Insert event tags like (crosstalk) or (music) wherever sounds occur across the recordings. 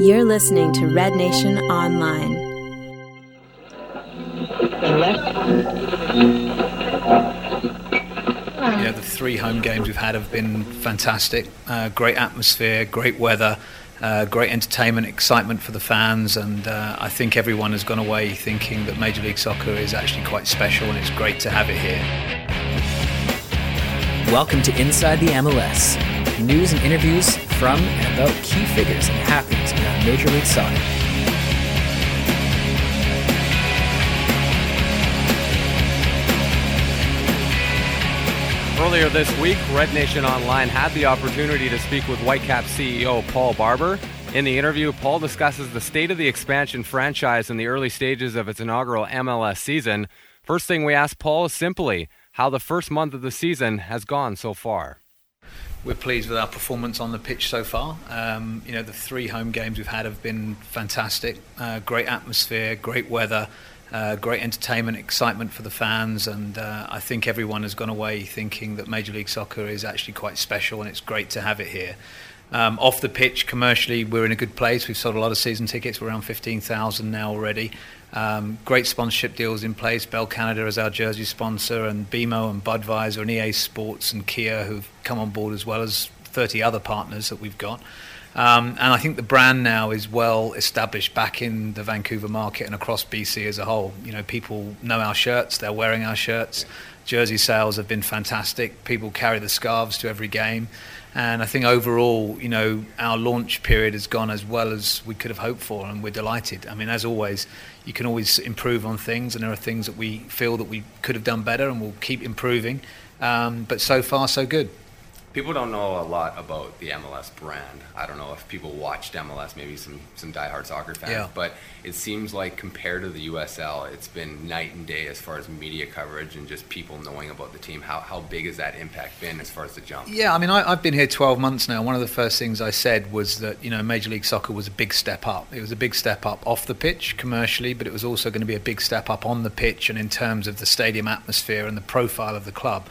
You're listening to Red Nation Online. You know, the three home games we've had have been fantastic. Uh, great atmosphere, great weather, uh, great entertainment, excitement for the fans, and uh, I think everyone has gone away thinking that Major League Soccer is actually quite special, and it's great to have it here. Welcome to Inside the MLS. News and interviews from and about key figures and happenings around Major League Soccer. Earlier this week, Red Nation Online had the opportunity to speak with Whitecap CEO Paul Barber. In the interview, Paul discusses the state of the expansion franchise in the early stages of its inaugural MLS season. First thing we asked Paul is simply how the first month of the season has gone so far. We're pleased with our performance on the pitch so far. Um, you know, the three home games we've had have been fantastic. Uh, great atmosphere, great weather, uh, great entertainment, excitement for the fans, and uh, I think everyone has gone away thinking that Major League Soccer is actually quite special, and it's great to have it here. Um, off the pitch, commercially, we're in a good place. We've sold a lot of season tickets. We're around 15,000 now already. Um, great sponsorship deals in place. Bell Canada is our jersey sponsor, and BMO and Budweiser and EA Sports and Kia who've come on board as well as 30 other partners that we've got. Um, and I think the brand now is well established back in the Vancouver market and across BC as a whole. You know, people know our shirts, they're wearing our shirts. Jersey sales have been fantastic. People carry the scarves to every game. And I think overall, you know, our launch period has gone as well as we could have hoped for, and we're delighted. I mean, as always, you can always improve on things, and there are things that we feel that we could have done better, and we'll keep improving. Um, but so far, so good. People don't know a lot about the MLS brand. I don't know if people watched MLS, maybe some some diehard soccer fans, Yeah. but it seems like compared to the USL, it's been night and day as far as media coverage and just people knowing about the team. How how big has that impact been as far as the jump? Yeah, I mean, I, I've been here 12 months now. One of the first things I said was that, you know, Major League Soccer was a big step up. It was a big step up off the pitch commercially, but it was also going to be a big step up on the pitch and in terms of the stadium atmosphere and the profile of the club.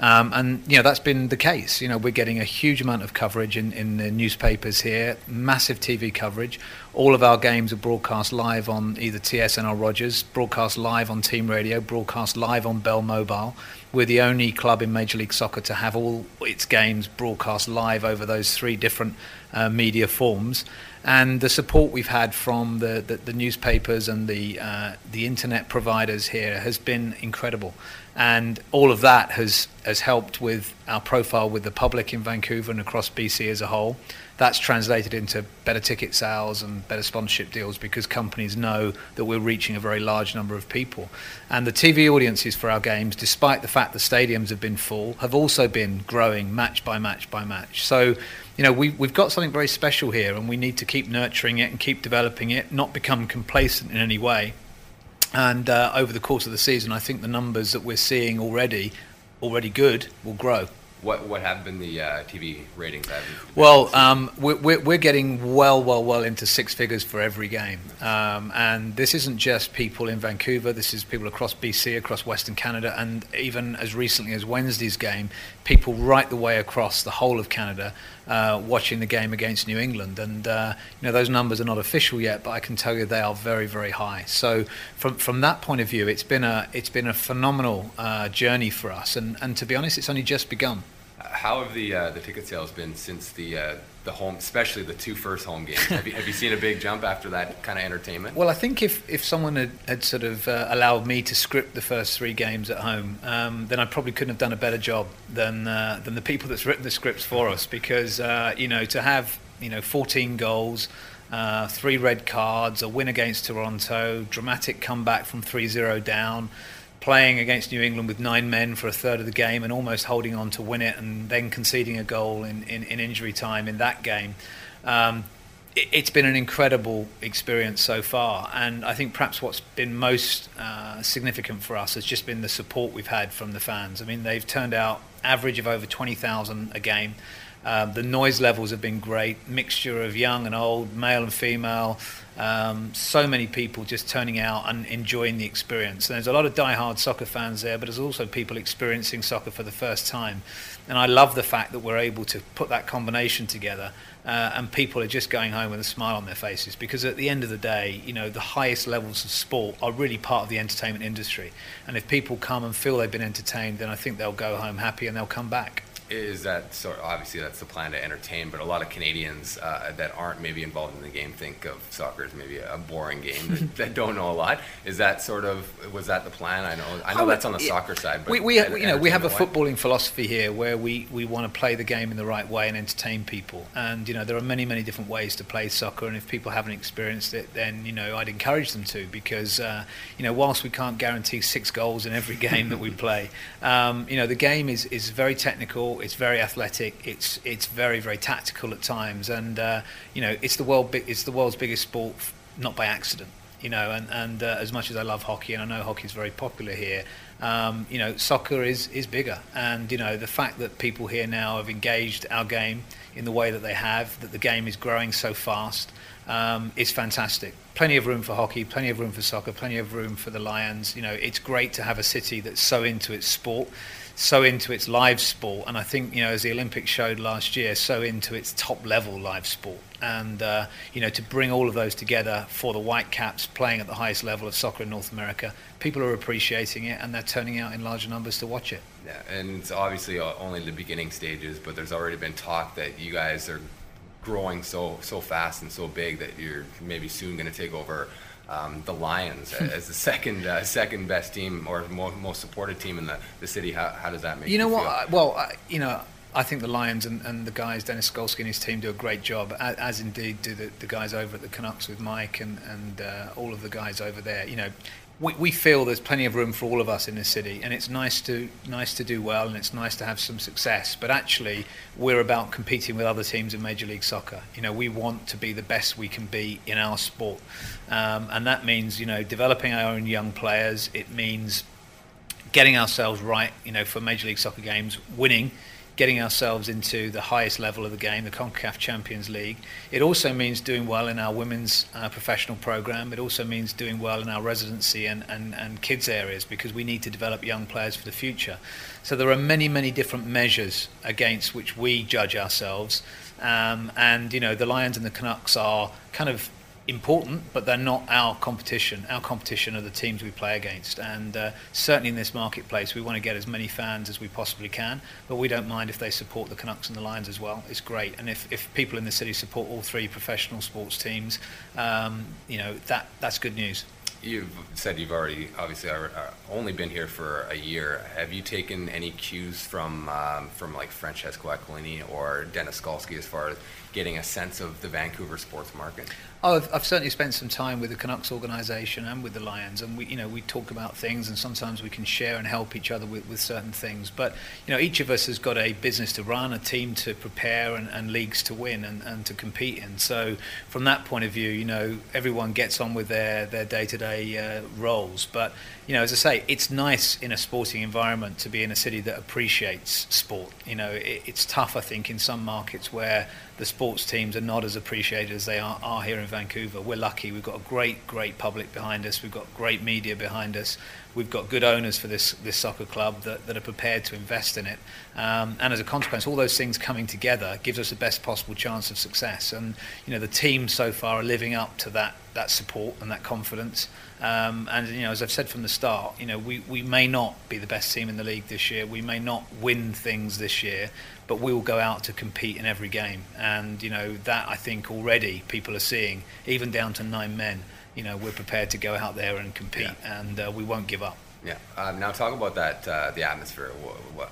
Um, and, you know, that's been the case. You know, we're getting a huge amount of coverage in, in the newspapers here, massive TV coverage. All of our games are broadcast live on either TSN or Rogers, broadcast live on Team Radio, broadcast live on Bell Mobile. We're the only club in Major League Soccer to have all its games broadcast live over those three different uh, media forms. And the support we've had from the, the, the newspapers and the, uh, the internet providers here has been incredible. And all of that has, has helped with our profile with the public in Vancouver and across BC as a whole. That's translated into better ticket sales and better sponsorship deals because companies know that we're reaching a very large number of people. And the TV audiences for our games, despite the fact the stadiums have been full, have also been growing match by match by match. So, you know, we, we've got something very special here and we need to keep nurturing it and keep developing it, not become complacent in any way. And uh, over the course of the season, I think the numbers that we're seeing already, already good, will grow. What what have been the uh, TV ratings? That have been Well, um, we're, we're we're getting well, well, well into six figures for every game. Um, and this isn't just people in Vancouver, this is people across BC, across Western Canada, and even as recently as Wednesday's game, people right the way across the whole of Canada uh, watching the game against New England. And, uh, you know, those numbers are not official yet, but I can tell you they are very, very high. So from, from that point of view, it's been a, it's been a phenomenal uh, journey for us. And, and to be honest, it's only just begun. How have the uh, the ticket sales been since the uh, the home, especially the two first home games? have, you, have you seen a big jump after that kind of entertainment? Well, I think if, if someone had, had sort of uh, allowed me to script the first three games at home, um, then I probably couldn't have done a better job than uh, than the people that's written the scripts for us. Because uh, you know, to have you know 14 goals, uh, three red cards, a win against Toronto, dramatic comeback from 3-0 down. Playing against New England with nine men for a third of the game and almost holding on to win it, and then conceding a goal in, in, in injury time in that game. Um, it, it's been an incredible experience so far, and I think perhaps what's been most uh, significant for us has just been the support we've had from the fans. I mean, they've turned out average of over 20,000 a game. Um, the noise levels have been great, mixture of young and old, male and female. Um, so many people just turning out and enjoying the experience. And there's a lot of die-hard soccer fans there, but there's also people experiencing soccer for the first time. And I love the fact that we're able to put that combination together uh, and people are just going home with a smile on their faces because at the end of the day, you know, the highest levels of sport are really part of the entertainment industry. And if people come and feel they've been entertained, then I think they'll go home happy and they'll come back is that so obviously that's the plan to entertain, but a lot of Canadians uh, that aren't maybe involved in the game think of soccer as maybe a boring game that, (laughs) that, don't know a lot. Is that sort of was that the plan? I know I know oh, that's on the soccer side, but we, we you know we have a footballing philosophy here where we, we want to play the game in the right way and entertain people. And you know there are many many different ways to play soccer, and if people haven't experienced it, then you know I'd encourage them to because uh, you know whilst we can't guarantee six goals in every (laughs) game that we play, um, you know the game is is very technical it's very athletic. It's it's very very tactical at times, and uh, you know it's the world it's the world's biggest sport, not by accident. You know, and and uh, as much as I love hockey, and I know hockey is very popular here, um, you know, soccer is is bigger, and you know the fact that people here now have engaged our game in the way that they have, that the game is growing so fast, um, is fantastic. Plenty of room for hockey, plenty of room for soccer, plenty of room for the Lions. You know, it's great to have a city that's so into its sport so into its live sport, and I think you know as the Olympics showed last year, so into its top level live sport, and uh, you know to bring all of those together for the Whitecaps playing at the highest level of soccer in North America, people are appreciating it and they're turning out in larger numbers to watch it. Yeah, and it's obviously only the beginning stages, but there's already been talk that you guys are growing so so fast and so big that you're maybe soon going to take over um, the Lions (laughs) as the second uh, second best team or most, most supported team in the, the city. How, how does that make you, you know what? Feel? Well, I, you know. I think the Lions and, and the guys, Dennis Skulsky and his team, do a great job, as, as indeed do the, the guys over at the Canucks with Mike and, and uh, all of the guys over there. You know, we, we feel there's plenty of room for all of us in this city, and it's nice to nice to do well, and it's nice to have some success. But actually, we're about competing with other teams in Major League Soccer. You know, we want to be the best we can be in our sport, um, and that means you know developing our own young players. It means getting ourselves right. You know, for Major League Soccer games, winning getting ourselves into the highest level of the game, the CONCACAF Champions League. It also means doing well in our women's uh, professional program. It also means doing well in our residency and, and, and kids areas because we need to develop young players for the future. So there are many, many different measures against which we judge ourselves. Um, and, you know, the Lions and the Canucks are kind of important, but they're not our competition. Our competition are the teams we play against. And uh, certainly in this marketplace, we want to get as many fans as we possibly can, but we don't mind if they support the Canucks and the Lions as well. It's great. And if, if people in the city support all three professional sports teams, um, you know, that, that's good news. You've said you've already obviously only been here for a year. Have you taken any cues from um, from like Francesco Aquilini or Dennis Skulsky as far as getting a sense of the Vancouver sports market? Oh, I've, I've, certainly spent some time with the Canucks organisation and with the Lions, and we, you know, we talk about things, and sometimes we can share and help each other with, with certain things. But you know, each of us has got a business to run, a team to prepare, and, and leagues to win and, and to compete in. So, from that point of view, you know, everyone gets on with their their day-to-day uh, roles. But you know, as I say, it's nice in a sporting environment to be in a city that appreciates sport. You know, it, it's tough, I think, in some markets where the sports teams are not as appreciated as they are, are here in Vancouver. We're lucky. We've got a great, great public behind us. We've got great media behind us. We've got good owners for this, this soccer club that, that are prepared to invest in it. Um, and as a consequence, all those things coming together gives us the best possible chance of success. And, you know, the team so far are living up to that, that support and that confidence. Um, and, you know, as I've said from the start, you know, we, we may not be the best team in the league this year. We may not win things this year but we will go out to compete in every game. And, you know, that I think already people are seeing, even down to nine men, you know, we're prepared to go out there and compete yeah. and uh, we won't give up. Yeah. Um, now talk about that, uh, the atmosphere.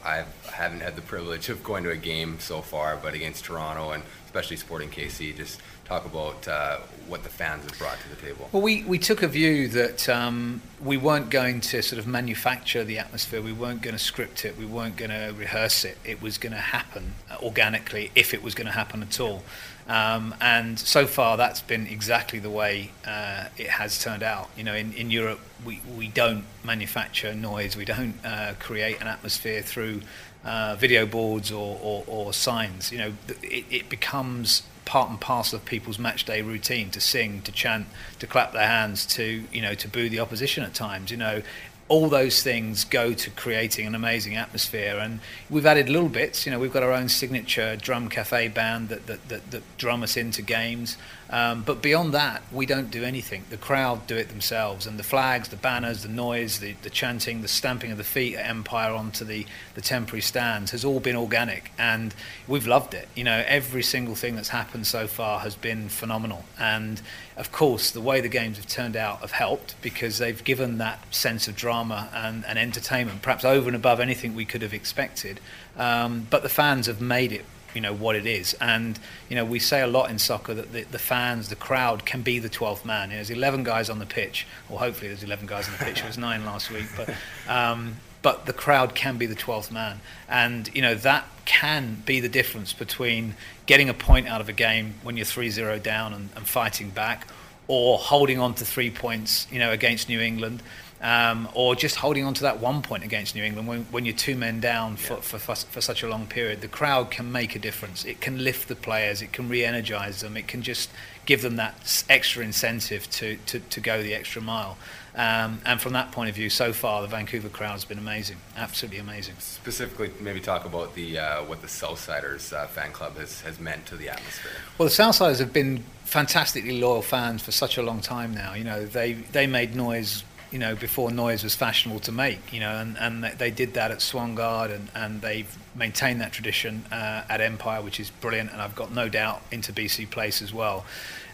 I haven't had the privilege of going to a game so far, but against Toronto and especially Sporting KC, just talk about uh, what the fans have brought to the table. Well, we, we took a view that um, we weren't going to sort of manufacture the atmosphere, we weren't going to script it, we weren't going to rehearse it. It was going to happen organically if it was going to happen at all. Um, and so far, that's been exactly the way uh, it has turned out. You know, in, in Europe, we, we don't manufacture noise, we don't uh, create an atmosphere through uh, video boards or, or, or, signs. You know, it, it becomes part and parcel of people's match day routine to sing, to chant, to clap their hands, to you know, to boo the opposition at times. You know, all those things go to creating an amazing atmosphere. And we've added little bits. You know, we've got our own signature drum cafe band that, that, that, that drum us into games. Um, but beyond that, we don't do anything. The crowd do it themselves. And the flags, the banners, the noise, the, the chanting, the stamping of the feet at Empire onto the, the temporary stands has all been organic. And we've loved it. You know, every single thing that's happened so far has been phenomenal. And of course, the way the games have turned out have helped because they've given that sense of drama and, and entertainment, perhaps over and above anything we could have expected. Um, but the fans have made it you know what it is. And you know we say a lot in soccer that the, the fans the crowd can be the 12th man. There's 11 guys on the pitch. Or hopefully there's 11 guys on the pitch. It was nine last week. But um, but the crowd can be the 12th man. And you know that can be the difference between getting a point out of a game when you're 3-0 down and, and fighting back or holding on to three points you know against New England um, or just holding on to that one point against New England when, when you're two men down for, yeah. for, for, for, such a long period. The crowd can make a difference. It can lift the players, it can re energize them, it can just give them that extra incentive to, to, to go the extra mile. Um, and from that point of view, so far the Vancouver crowd has been amazing, absolutely amazing. Specifically, maybe talk about the uh, what the Southsiders uh, fan club has, has meant to the atmosphere. Well, the Southsiders have been fantastically loyal fans for such a long time now. You know, they they made noise you know, before noise was fashionable to make, you know, and, and they did that at Swangard and, and they've maintained that tradition uh, at Empire, which is brilliant, and I've got no doubt into BC Place as well.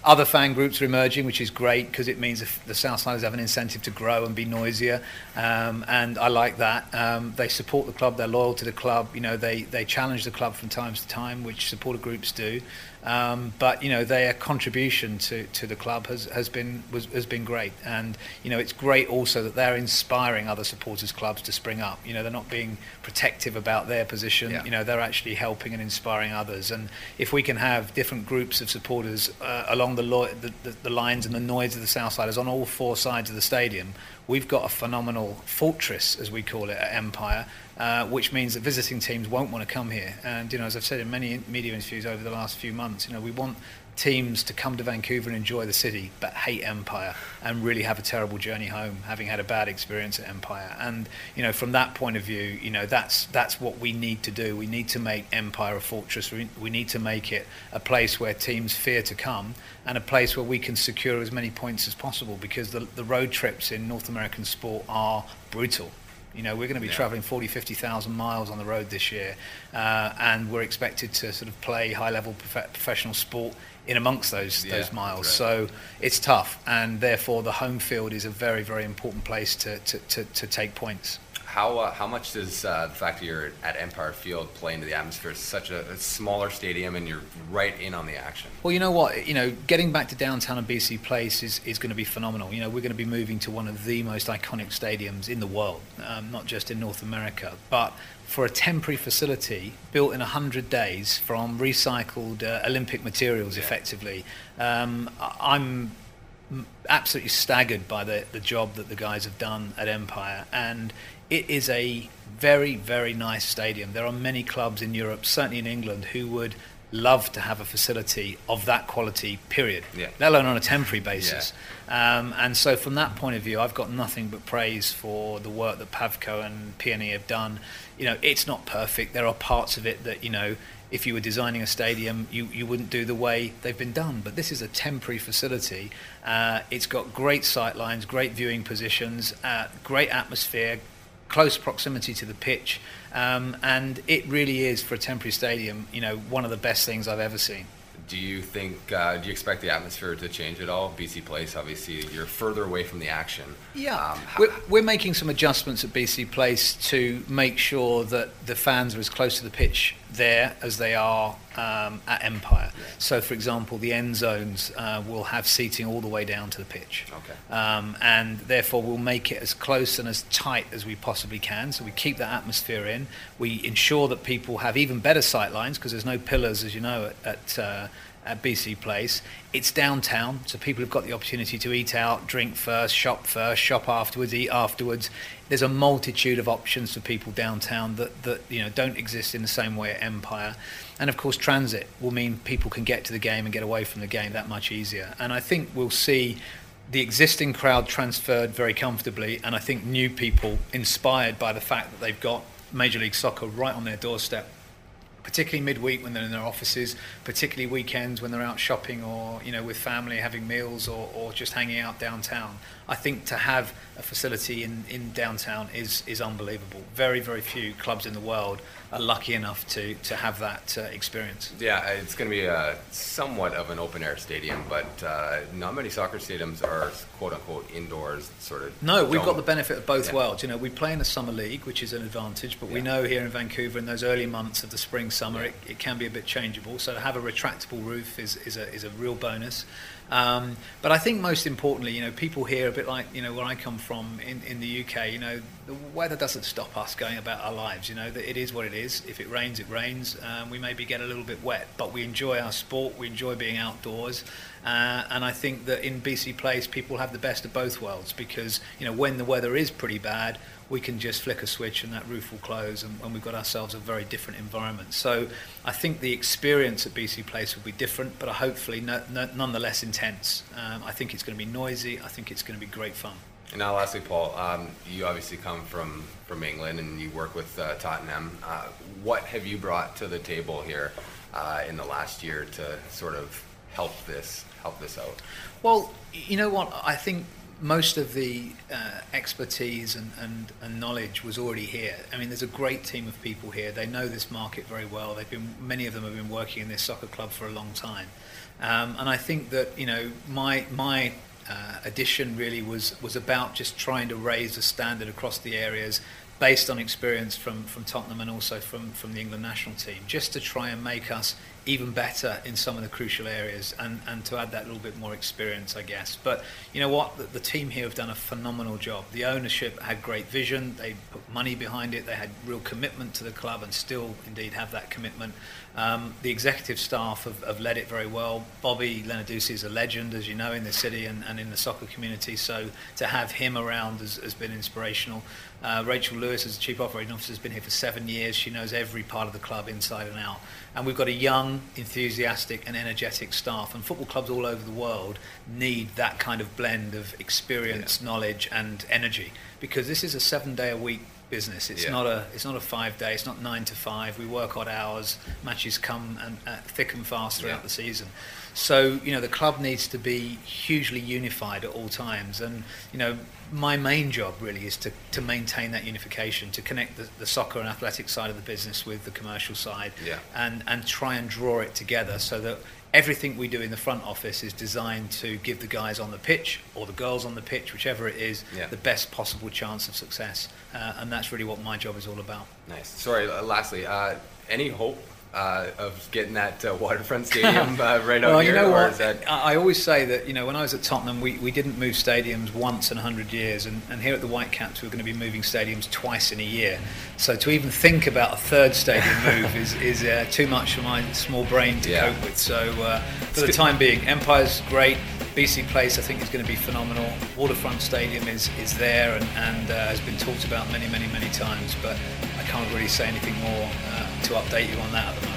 Other fan groups are emerging, which is great because it means the Southsiders have an incentive to grow and be noisier, um, and I like that. Um, they support the club, they're loyal to the club. You know, they they challenge the club from time to time, which supporter groups do. Um, but you know their contribution to, to the club has, has been was, has been great, and you know it's great also that they're inspiring other supporters clubs to spring up. You know they're not being protective about their position. Yeah. You know they're actually helping and inspiring others. And if we can have different groups of supporters uh, along the, lo- the, the, the lines and the noise of the South Side is on all four sides of the stadium, we've got a phenomenal fortress, as we call it, at Empire, uh, which means that visiting teams won't want to come here. And you know, as I've said in many media interviews over the last few months, you know, we want teams to come to Vancouver and enjoy the city, but hate Empire and really have a terrible journey home, having had a bad experience at Empire. And you know, from that point of view, you know, that's that's what we need to do. We need to make Empire a fortress. We, we need to make it a place where teams fear to come and a place where we can secure as many points as possible because the, the road trips in North American sport are brutal. You know, we're going to be yeah. traveling 40, 50,000 miles on the road this year, uh, and we're expected to sort of play high level prof- professional sport in amongst those yeah, those miles. Right. So it's tough, and therefore the home field is a very very important place to to, to, to take points. How, uh, how much does uh, the fact that you're at Empire Field play into the atmosphere? It's such a, a, smaller stadium and you're right in on the action. Well, you know what? You know, getting back to downtown and BC Place is, is going to be phenomenal. You know, we're going to be moving to one of the most iconic stadiums in the world, um, not just in North America. But for a temporary facility built in 100 days from recycled uh, Olympic materials, yeah. effectively, um, I'm absolutely staggered by the, the job that the guys have done at Empire. And it is a very, very nice stadium. There are many clubs in Europe, certainly in England, who would love to have a facility of that quality, period, yeah. let alone on a temporary basis. Yeah. Um, and so, from that point of view, I've got nothing but praise for the work that Pavco and PNE have done. You know, it's not perfect. There are parts of it that, you know, if you were designing a stadium, you, you wouldn't do the way they've been done. But this is a temporary facility. Uh, it's got great sight lines, great viewing positions, uh, great atmosphere, close proximity to the pitch, um, and it really is for a temporary stadium. You know, one of the best things I've ever seen. Do you think? Uh, do you expect the atmosphere to change at all? BC Place, obviously, you're further away from the action. Yeah, um, we're, we're, making some adjustments at BC Place to make sure that the fans are as close to the pitch there as they are um, at Empire. Yeah. So, for example, the end zones uh, will have seating all the way down to the pitch, okay. um, and therefore we'll make it as close and as tight as we possibly can. So we keep that atmosphere in. We ensure that people have even better sight lines because there's no pillars, as you know, at, at uh, at BC Place. It's downtown, so people have got the opportunity to eat out, drink first, shop first, shop afterwards, eat afterwards. There's a multitude of options for people downtown that, that you know don't exist in the same way at Empire. And of course, transit will mean people can get to the game and get away from the game that much easier. And I think we'll see the existing crowd transferred very comfortably, and I think new people inspired by the fact that they've got Major League Soccer right on their doorstep particularly midweek when they're in their offices, particularly weekends when they're out shopping or you know with family having meals or, or just hanging out downtown. I think to have a facility in, in downtown is is unbelievable. Very very few clubs in the world are lucky enough to to have that uh, experience. Yeah, it's going to be a somewhat of an open air stadium, but uh, not many soccer stadiums are quote unquote indoors. Sort of. No, we've don't- got the benefit of both Yeah. worlds. You know, we play in the summer league, which is an advantage, but we know here in Vancouver in those early months of the spring summer, it, it can be a bit changeable. So to have a retractable roof is, is a is a real bonus. Um, but I think most importantly, you know, people here a bit like you know where I come from in, in the UK. You know, the weather doesn't stop us going about our lives. You know, that it is what it is. If it rains, it rains. Um, we maybe get a little bit wet, but we enjoy our sport. We enjoy being outdoors. Uh, and I think that in BC Place, people have the best of both worlds because you know when the weather is pretty bad, we can just flick a switch and that roof will close, and, and we've got ourselves a very different environment. So I think the experience at BC Place will be different, but hopefully no, no, nonetheless intense. Um, I think it's going to be noisy. I think it's going to be great fun. And now, lastly, Paul, um, you obviously come from, from England and you work with uh, Tottenham. Uh, what have you brought to the table here uh, in the last year to sort of help this help this out? Well, you know what? I think most of the uh, expertise and, and, and knowledge was already here. I mean, there's a great team of people here. They know this market very well. They've been many of them have been working in this soccer club for a long time, um, and I think that you know my my uh, addition really was was about just trying to raise the standard across the areas based on experience from, from Tottenham and also from, from the England national team, just to try and make us even better in some of the crucial areas and, and to add that little bit more experience, I guess. But you know what? The, the team here have done a phenomenal job. The ownership had great vision, they put money behind it, they had real commitment to the club and still indeed have that commitment. Um, the executive staff have, have led it very well. Bobby Lenarduzzi is a legend, as you know, in the city and, and in the soccer community. So to have him around has, has been inspirational. Uh, Rachel Lewis, as the chief operating officer, has been here for seven years. She knows every part of the club inside and out. And we've got a young, enthusiastic, and energetic staff. And football clubs all over the world need that kind of blend of experience, knowledge, and energy because this is a seven-day-a-week business. It's Yeah. not a it's not a five day. It's not nine to five. We work odd hours. Matches come and uh, thick and fast throughout Yeah. the season. So you know the club needs to be hugely unified at all times. And you know my main job really is to, to maintain that unification, to connect the, the soccer and athletic side of the business with the commercial side, Yeah. and and try and draw it together so that everything we do in the front office is designed to give the guys on the pitch or the girls on the pitch, whichever it is, Yeah. the best possible chance of success. Uh, and that's really what my job is all about. Nice. Sorry, uh, lastly, uh, any hope uh, of getting that uh, waterfront stadium (laughs) uh, right out well, here? you know what? is that I always say that you know when I was at Tottenham, we, we didn't move stadiums once in hundred years, and, and here at the Whitecaps, we're going to be moving stadiums twice in a year. So to even think about a third stadium (laughs) move is is uh, too much for my small brain to Yeah. cope with. So uh, for the time being, Empire's great. BC Place, I think, is going to be phenomenal. Waterfront Stadium is, is there and, and uh, has been talked about many, many, many times, but I can't really say anything more uh, to update you on that at the moment.